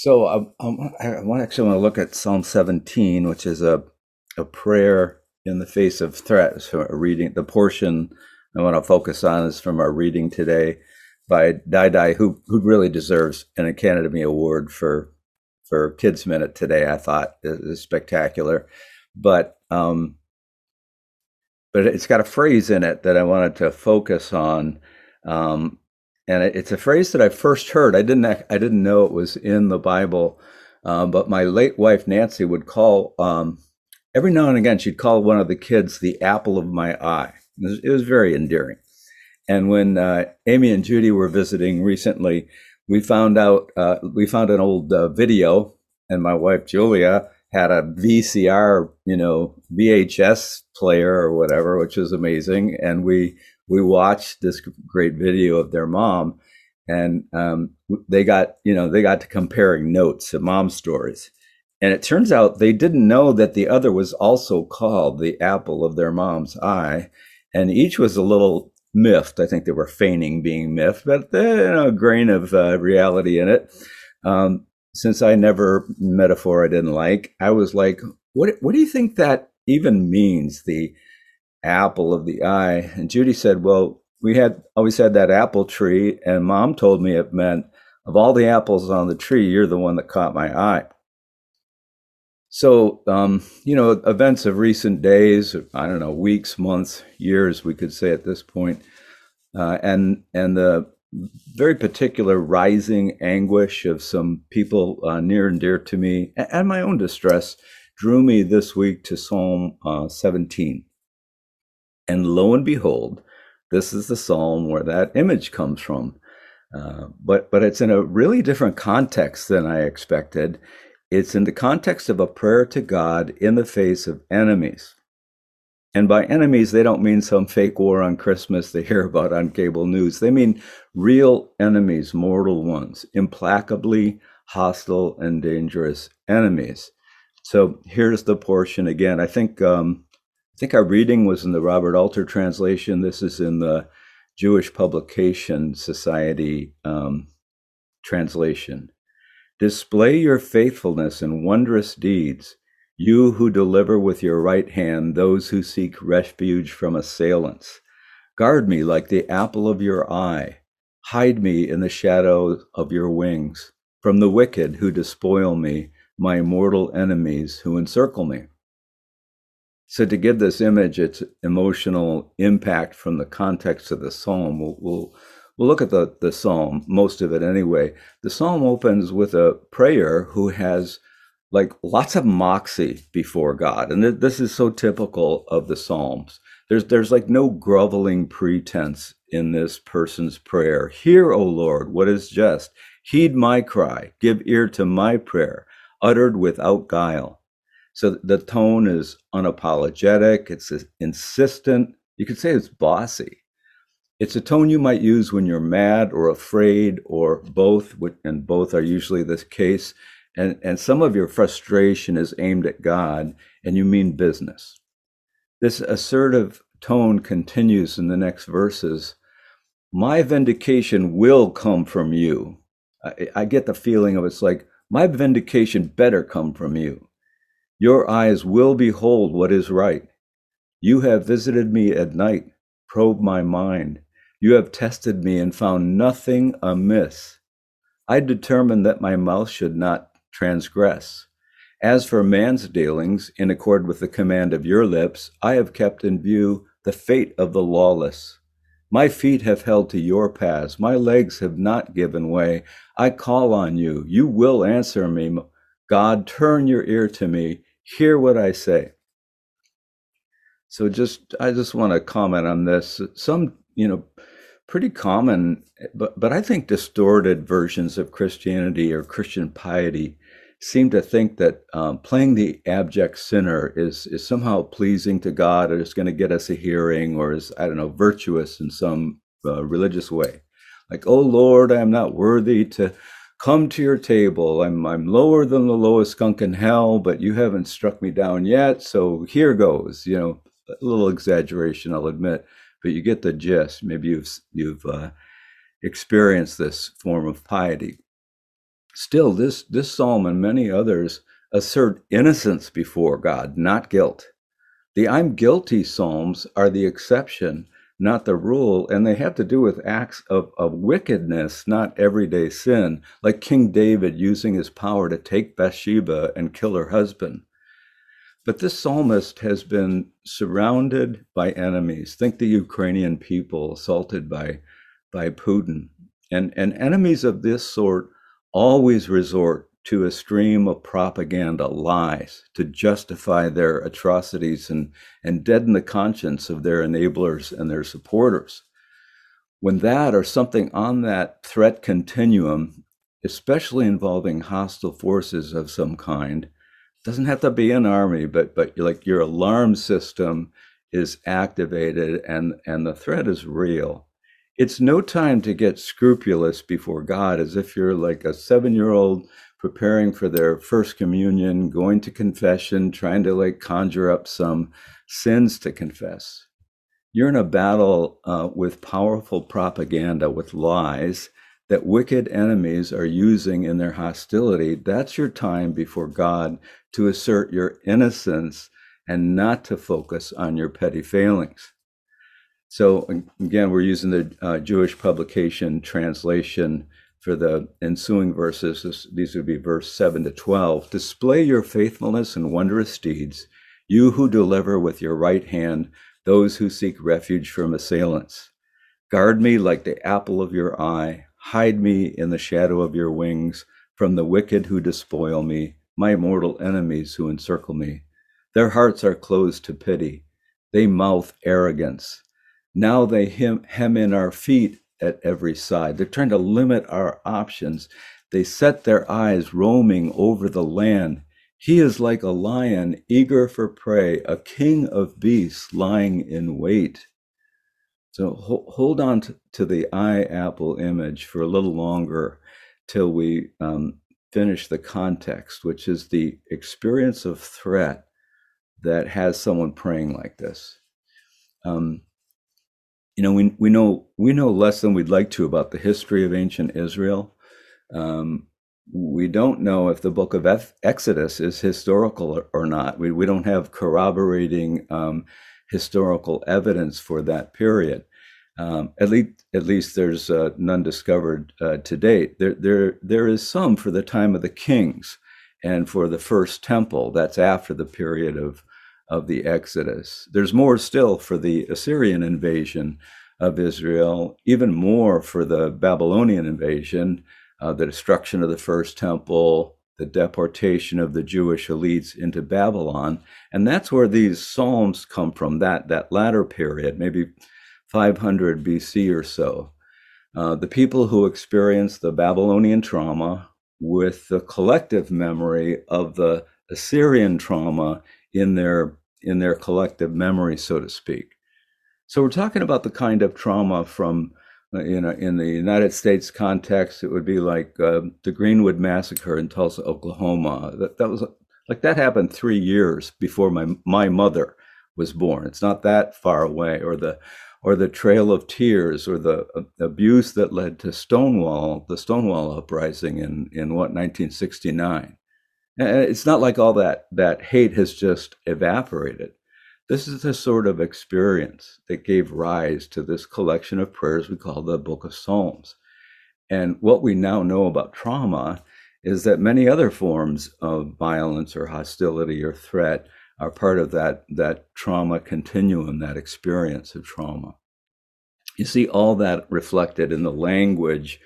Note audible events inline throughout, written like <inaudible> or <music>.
So um, um, I want actually want to look at Psalm 17, which is a a prayer in the face of threats. So reading the portion I want to focus on is from our reading today by Dai Dai, who who really deserves an Academy Award for for Kids Minute today. I thought is spectacular, but um, but it's got a phrase in it that I wanted to focus on. Um, and it's a phrase that I first heard. I didn't I didn't know it was in the Bible, um, but my late wife Nancy would call um, every now and again. She'd call one of the kids the apple of my eye. It was, it was very endearing. And when uh, Amy and Judy were visiting recently, we found out uh, we found an old uh, video, and my wife Julia had a VCR, you know, VHS player or whatever, which was amazing. And we we watched this great video of their mom, and um, they got you know they got to comparing notes of mom stories, and it turns out they didn't know that the other was also called the apple of their mom's eye, and each was a little miffed. I think they were feigning being miffed, but you know, a grain of uh, reality in it. Um, since I never metaphor I didn't like, I was like, what what do you think that even means? The apple of the eye. And Judy said, Well, we had always had that apple tree, and mom told me it meant of all the apples on the tree, you're the one that caught my eye. So, um, you know, events of recent days, I don't know, weeks, months, years, we could say at this point, uh, and and the very particular rising anguish of some people uh, near and dear to me, and my own distress, drew me this week to Psalm uh, 17. And lo and behold, this is the psalm where that image comes from. Uh, but but it's in a really different context than I expected. It's in the context of a prayer to God in the face of enemies. And by enemies, they don't mean some fake war on Christmas they hear about on cable news. They mean real enemies, mortal ones, implacably hostile and dangerous enemies. So here's the portion again. I think um, think our reading was in the Robert Alter translation. This is in the Jewish Publication Society um, translation. Display your faithfulness and wondrous deeds, you who deliver with your right hand those who seek refuge from assailants. Guard me like the apple of your eye. Hide me in the shadow of your wings from the wicked who despoil me, my mortal enemies who encircle me. So to give this image its emotional impact from the context of the psalm, we'll, we'll, we'll look at the, the psalm, most of it anyway. The psalm opens with a prayer who has like lots of moxie before God. And th- this is so typical of the Psalms. There's, there's like no groveling pretense in this person's prayer. Hear, O Lord, what is just. Heed my cry. Give ear to my prayer, uttered without guile. So the tone is unapologetic, it's insistent. You could say it's bossy. It's a tone you might use when you're mad or afraid or both, and both are usually the case. And, and some of your frustration is aimed at God and you mean business. This assertive tone continues in the next verses. My vindication will come from you. I, I get the feeling of it's like, my vindication better come from you. Your eyes will behold what is right. You have visited me at night, probed my mind. You have tested me and found nothing amiss. I determined that my mouth should not transgress. As for man's dealings, in accord with the command of your lips, I have kept in view the fate of the lawless. My feet have held to your paths, my legs have not given way. I call on you, you will answer me. God, turn your ear to me hear what I say. So just I just want to comment on this. Some, you know, pretty common but but I think distorted versions of Christianity or Christian piety seem to think that um, playing the abject sinner is is somehow pleasing to God or is going to get us a hearing or is I don't know virtuous in some uh, religious way. Like, oh Lord, I am not worthy to come to your table. I'm I'm lower than the lowest skunk in hell, but you haven't struck me down yet. So here goes. You know, a little exaggeration, I'll admit, but you get the gist. Maybe you've you've uh, experienced this form of piety. Still, this, this psalm and many others assert innocence before God, not guilt. The I'm guilty psalms are the exception, not the rule, and they have to do with acts of, of wickedness, not everyday sin, like King David using his power to take Bathsheba and kill her husband. But this psalmist has been surrounded by enemies. Think the Ukrainian people assaulted by, by Putin. And, and enemies of this sort always resort to a stream of propaganda, lies, to justify their atrocities and, and deaden the conscience of their enablers and their supporters. When that or something on that threat continuum, especially involving hostile forces of some kind, doesn't have to be an army, but but like your alarm system is activated and and the threat is real. It's no time to get scrupulous before God as if you're like a seven year old preparing for their first communion, going to confession, trying to like conjure up some sins to confess. You're in a battle uh, with powerful propaganda, with lies that wicked enemies are using in their hostility. That's your time before God to assert your innocence and not to focus on your petty failings. So, again, we're using the uh, Jewish publication translation for the ensuing verses. This, these would be verse 7 to 12. Display your faithfulness and wondrous deeds, you who deliver with your right hand those who seek refuge from assailants. Guard me like the apple of your eye, hide me in the shadow of your wings from the wicked who despoil me, my mortal enemies who encircle me. Their hearts are closed to pity, they mouth arrogance. Now they hem, hem in our feet at every side. They're trying to limit our options. They set their eyes roaming over the land. He is like a lion eager for prey, a king of beasts lying in wait. So hold on to, the eye apple image for a little longer till we um, finish the context, which is the experience of threat that has someone praying like this. Um, you know, we we know we know less than we'd like to about the history of ancient Israel. Um, we don't know if the book of Exodus is historical or, not. We we don't have corroborating um, historical evidence for that period. Um, at least at least there's uh, none discovered uh, to date. There there there is some for the time of the kings and for the first temple. That's after the period of of the Exodus. There's more still for the Assyrian invasion of Israel, even more for the Babylonian invasion, uh, the destruction of the first temple, the deportation of the Jewish elites into Babylon. And that's where these Psalms come from, that, that latter period, maybe 500 BC or so. Uh, the people who experienced the Babylonian trauma with the collective memory of the Assyrian trauma in their in their collective memory, so to speak. So we're talking about the kind of trauma from, uh, you know, in the United States context, it would be like uh, the Greenwood massacre in Tulsa, Oklahoma. That that was like that happened three years before my my mother was born. It's not that far away, or the or the Trail of Tears, or the uh, abuse that led to Stonewall, the Stonewall uprising in in what 1969. It's not like all that that hate has just evaporated. This is the sort of experience that gave rise to this collection of prayers we call the Book of Psalms. And what we now know about trauma is that many other forms of violence or hostility or threat are part of that, that trauma continuum, that experience of trauma. You see all that reflected in the language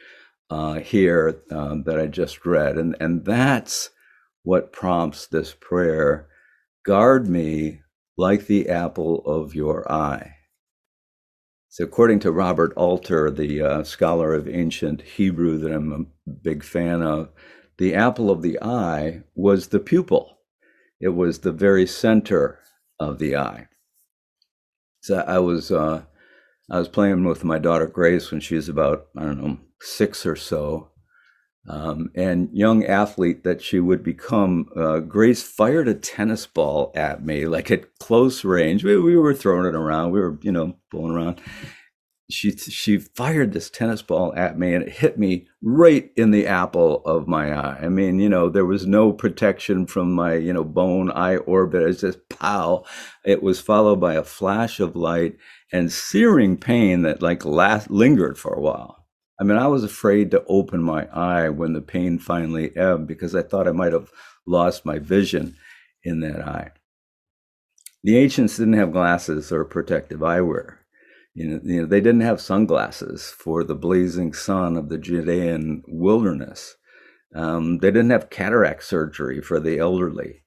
uh, here um, that I just read. And, and that's what prompts this prayer guard me like the apple of your eye. So, according to Robert Alter, the uh, scholar of ancient Hebrew that I'm a big fan of, the apple of the eye was the pupil. It was the very center of the eye. So I was uh, I was playing with my daughter Grace when she was about I don't know six or so, um, and young athlete that she would become, uh, Grace fired a tennis ball at me, like at close range. We, we were throwing it around. We were, you know, pulling around. she she fired this tennis ball at me and it hit me right in the apple of my eye. I mean, you know, there was no protection from my, you know, bone eye orbit. It's just pow. It was followed by a flash of light and searing pain that like last lingered for a while. I mean, I was afraid to open my eye when the pain finally ebbed because I thought I might have lost my vision in that eye. The ancients didn't have glasses or protective eyewear. You know, you know, they didn't have sunglasses for the blazing sun of the Judean wilderness. Um, they didn't have cataract surgery for the elderly.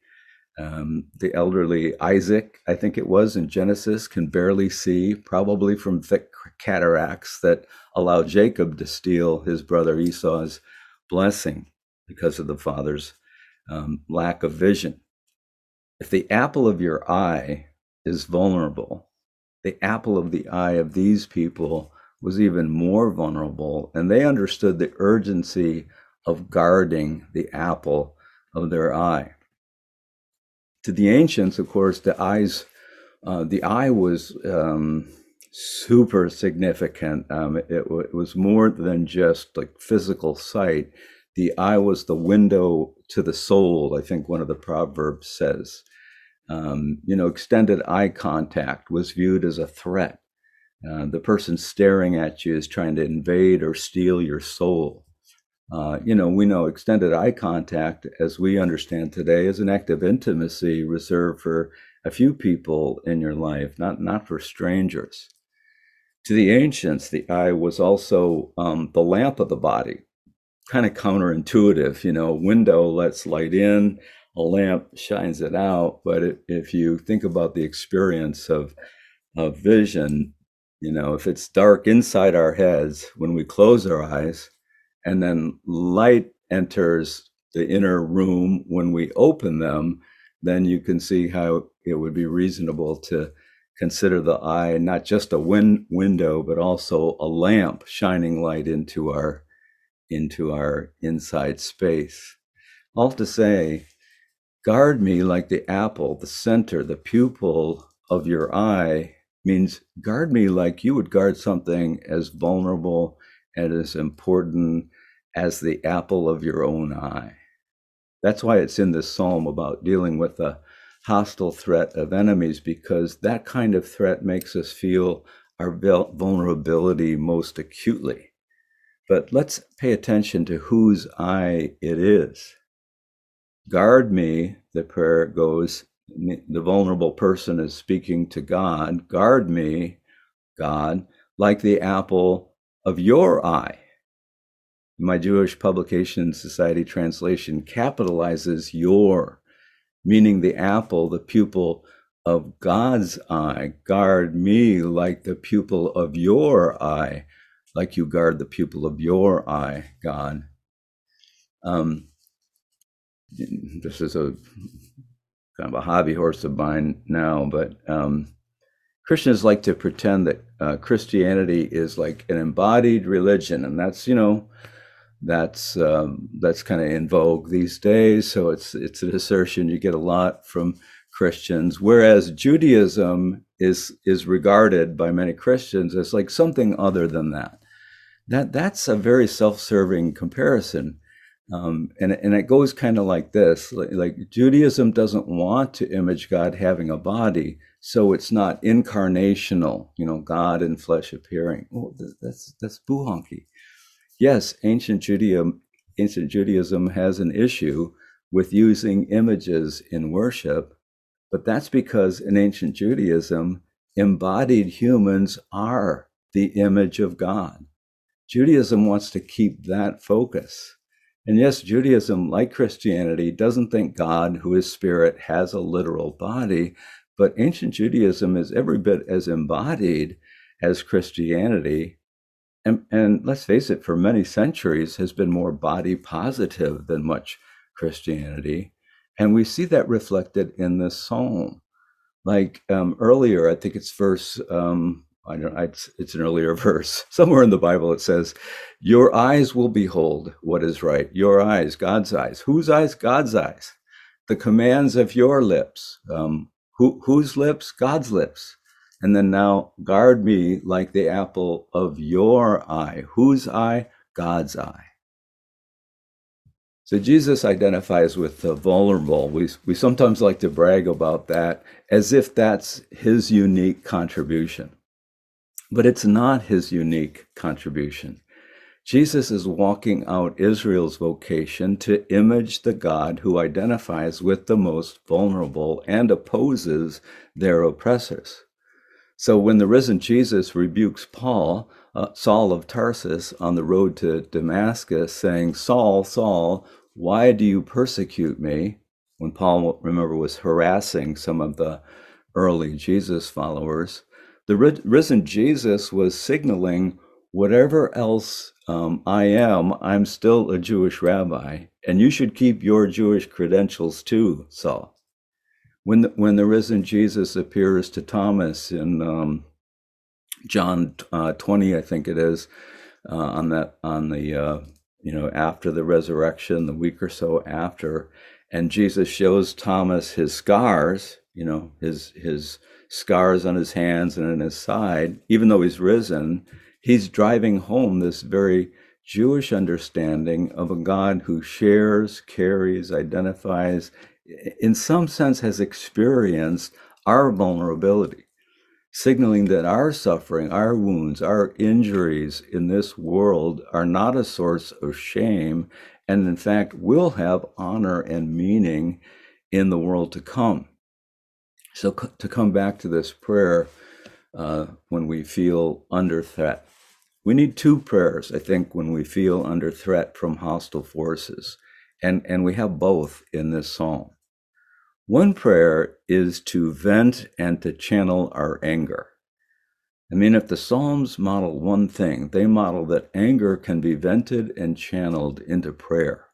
Um, the elderly Isaac, I think it was in Genesis, can barely see, probably from thick cataracts that allow Jacob to steal his brother Esau's blessing because of the father's um, lack of vision. If the apple of your eye is vulnerable, the apple of the eye of these people was even more vulnerable, and they understood the urgency of guarding the apple of their eye. To the ancients, of course, the eyes, uh, the eye was um, super significant. Um, it, it, was more than just like physical sight. The eye was the window to the soul. I think one of the proverbs says. Um, you know, extended eye contact was viewed as a threat. Uh, the person staring at you is trying to invade or steal your soul. Uh, you know, we know extended eye contact, as we understand today, is an act of intimacy reserved for a few people in your life, not not for strangers. To the ancients, the eye was also um, the lamp of the body, kind of counterintuitive. You know, a window lets light in, a lamp shines it out. But if you think about the experience of of vision, you know, if it's dark inside our heads when we close our eyes, and then light enters the inner room when we open them, then you can see how it would be reasonable to consider the eye not just a win- window but also a lamp shining light into our into our inside space. All to say Guard me like the apple, the center, the pupil of your eye means guard me like you would guard something as vulnerable and as important as the apple of your own eye. That's why it's in this psalm about dealing with the hostile threat of enemies, because that kind of threat makes us feel our vulnerability most acutely. But let's pay attention to whose eye it is. Guard me, the prayer goes, the vulnerable person is speaking to God. Guard me, God, like the apple of your eye. My Jewish Publication Society translation capitalizes your, meaning the apple, the pupil of God's eye. Guard me like the pupil of your eye, like you guard the pupil of your eye, God. Um, this is a kind of a hobby horse of mine now, but um, Christians like to pretend that uh, Christianity is like an embodied religion, and that's you know that's um, that's kind of in vogue these days. So it's it's an assertion you get a lot from Christians, whereas Judaism is is regarded by many Christians as like something other than that. That that's a very self-serving comparison um, and, and it goes kind of like this like, like, Judaism doesn't want to image God having a body, so it's not incarnational, you know, God in flesh appearing. Oh, that's, that's buhonky. Yes, ancient Judaism, ancient Judaism has an issue with using images in worship, but that's because in ancient Judaism, embodied humans are the image of God. Judaism wants to keep that focus. And yes, Judaism, like Christianity, doesn't think God, who is spirit, has a literal body, but ancient Judaism is every bit as embodied as Christianity. And, and let's face it, for many centuries has been more body positive than much Christianity. And we see that reflected in this psalm. Like um, earlier, I think it's verse um, I don't, it's, it's an earlier <laughs> verse. Somewhere in the Bible it says, Your eyes will behold what is right. Your eyes, God's eyes. Whose eyes? God's eyes. The commands of your lips. Um, who, whose lips? God's lips. And then now guard me like the apple of your eye. Whose eye? God's eye. So Jesus identifies with the vulnerable. We, we sometimes like to brag about that as if that's his unique contribution. But it's not his unique contribution. Jesus is walking out Israel's vocation to image the God who identifies with the most vulnerable and opposes their oppressors. So when the risen Jesus rebukes Paul, uh, Saul of Tarsus, on the road to Damascus, saying, Saul, Saul, why do you persecute me? When Paul, remember, was harassing some of the early Jesus followers, the risen Jesus was signaling whatever else um, I am, I'm still a Jewish rabbi, and you should keep your Jewish credentials too, Saul. When the, when the risen Jesus appears to Thomas in um, John uh, 20, I think it is, uh, on that on the uh, you know after the resurrection, the week or so after, and Jesus shows Thomas his scars, you know his his scars on his hands and in his side, even though he's risen he's driving home this very Jewish understanding of a God who shares, carries, identifies, in some sense has experienced our vulnerability, signaling that our suffering, our wounds, our injuries in this world are not a source of shame, and in fact will have honor and meaning in the world to come. So, to come back to this prayer, uh, when we feel under threat. We need two prayers, I think, when we feel under threat from hostile forces. And, and we have both in this psalm. One prayer is to vent and to channel our anger. I mean, if the Psalms model one thing, they model that anger can be vented and channeled into prayer.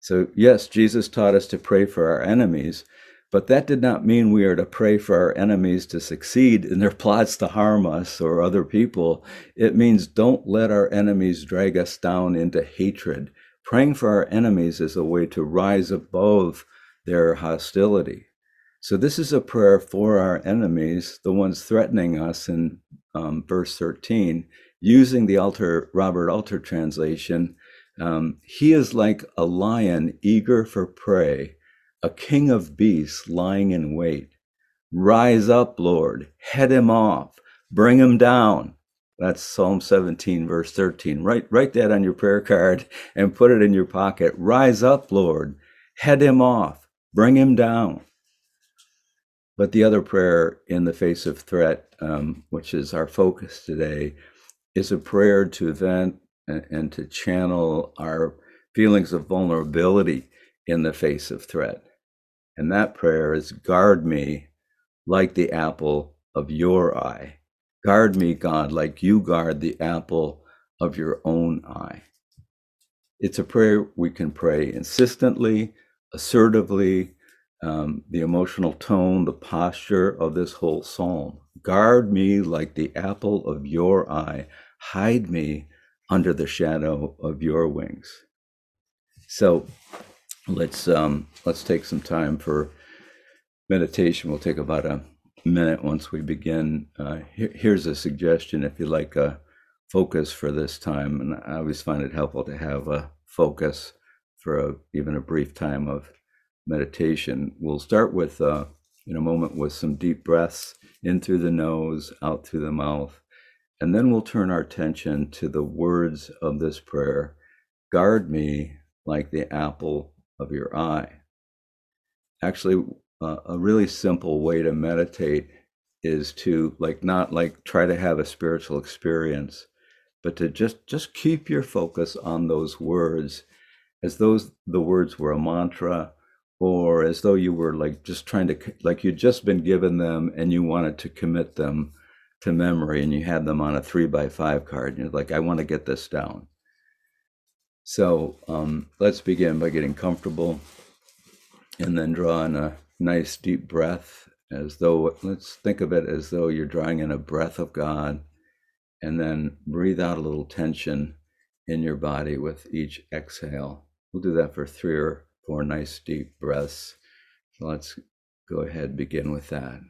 So, yes, Jesus taught us to pray for our enemies, but that did not mean we are to pray for our enemies to succeed in their plots to harm us or other people. It means don't let our enemies drag us down into hatred. Praying for our enemies is a way to rise above their hostility. So, this is a prayer for our enemies, the ones threatening us in um, verse 13, using the Alter, Robert Alter translation. Um, he is like a lion eager for prey a king of beasts lying in wait. Rise up, Lord, head him off, bring him down. That's Psalm 17, verse 13. Write, write that on your prayer card and put it in your pocket. Rise up, Lord, head him off, bring him down. But the other prayer in the face of threat, um, which is our focus today, is a prayer to vent and, and to channel our feelings of vulnerability in the face of threat. And that prayer is guard me like the apple of your eye. Guard me, God, like you guard the apple of your own eye. It's a prayer we can pray insistently, assertively, um, the emotional tone, the posture of this whole psalm. Guard me like the apple of your eye. Hide me under the shadow of your wings. So let's um, let's take some time for meditation. We'll take about a minute once we begin. Uh, here, here's a suggestion if you like a focus for this time, and I always find it helpful to have a focus for a, even a brief time of meditation. We'll start with uh, in a moment with some deep breaths in through the nose, out through the mouth, and then we'll turn our attention to the words of this prayer. Guard me like the apple of your eye. Actually, uh, a really simple way to meditate is to like not like try to have a spiritual experience, but to just just keep your focus on those words as though the words were a mantra or as though you were like just trying to like you'd just been given them and you wanted to commit them to memory and you had them on a three by five card and you're like i want to get this down so um, let's begin by getting comfortable and then draw in a nice deep breath as though, let's think of it as though you're drawing in a breath of God and then breathe out a little tension in your body with each exhale. We'll do that for three or four nice deep breaths. So let's go ahead begin with that.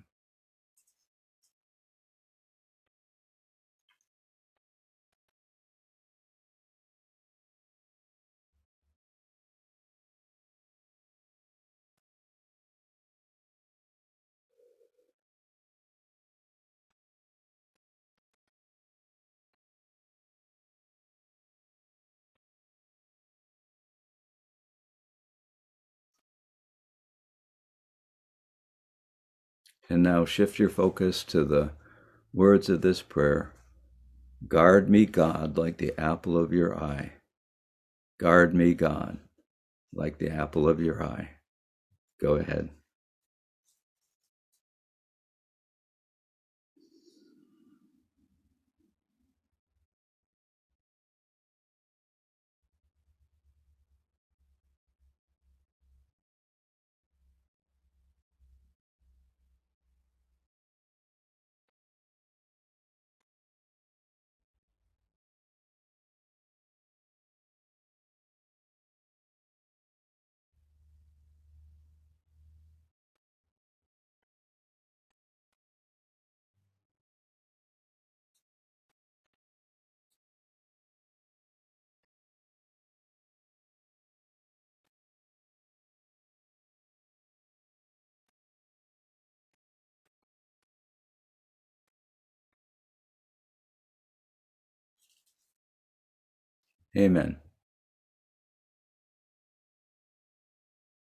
And now shift your focus to the words of this prayer Guard me, God, like the apple of your eye. Guard me, God, like the apple of your eye. Go ahead. Amen.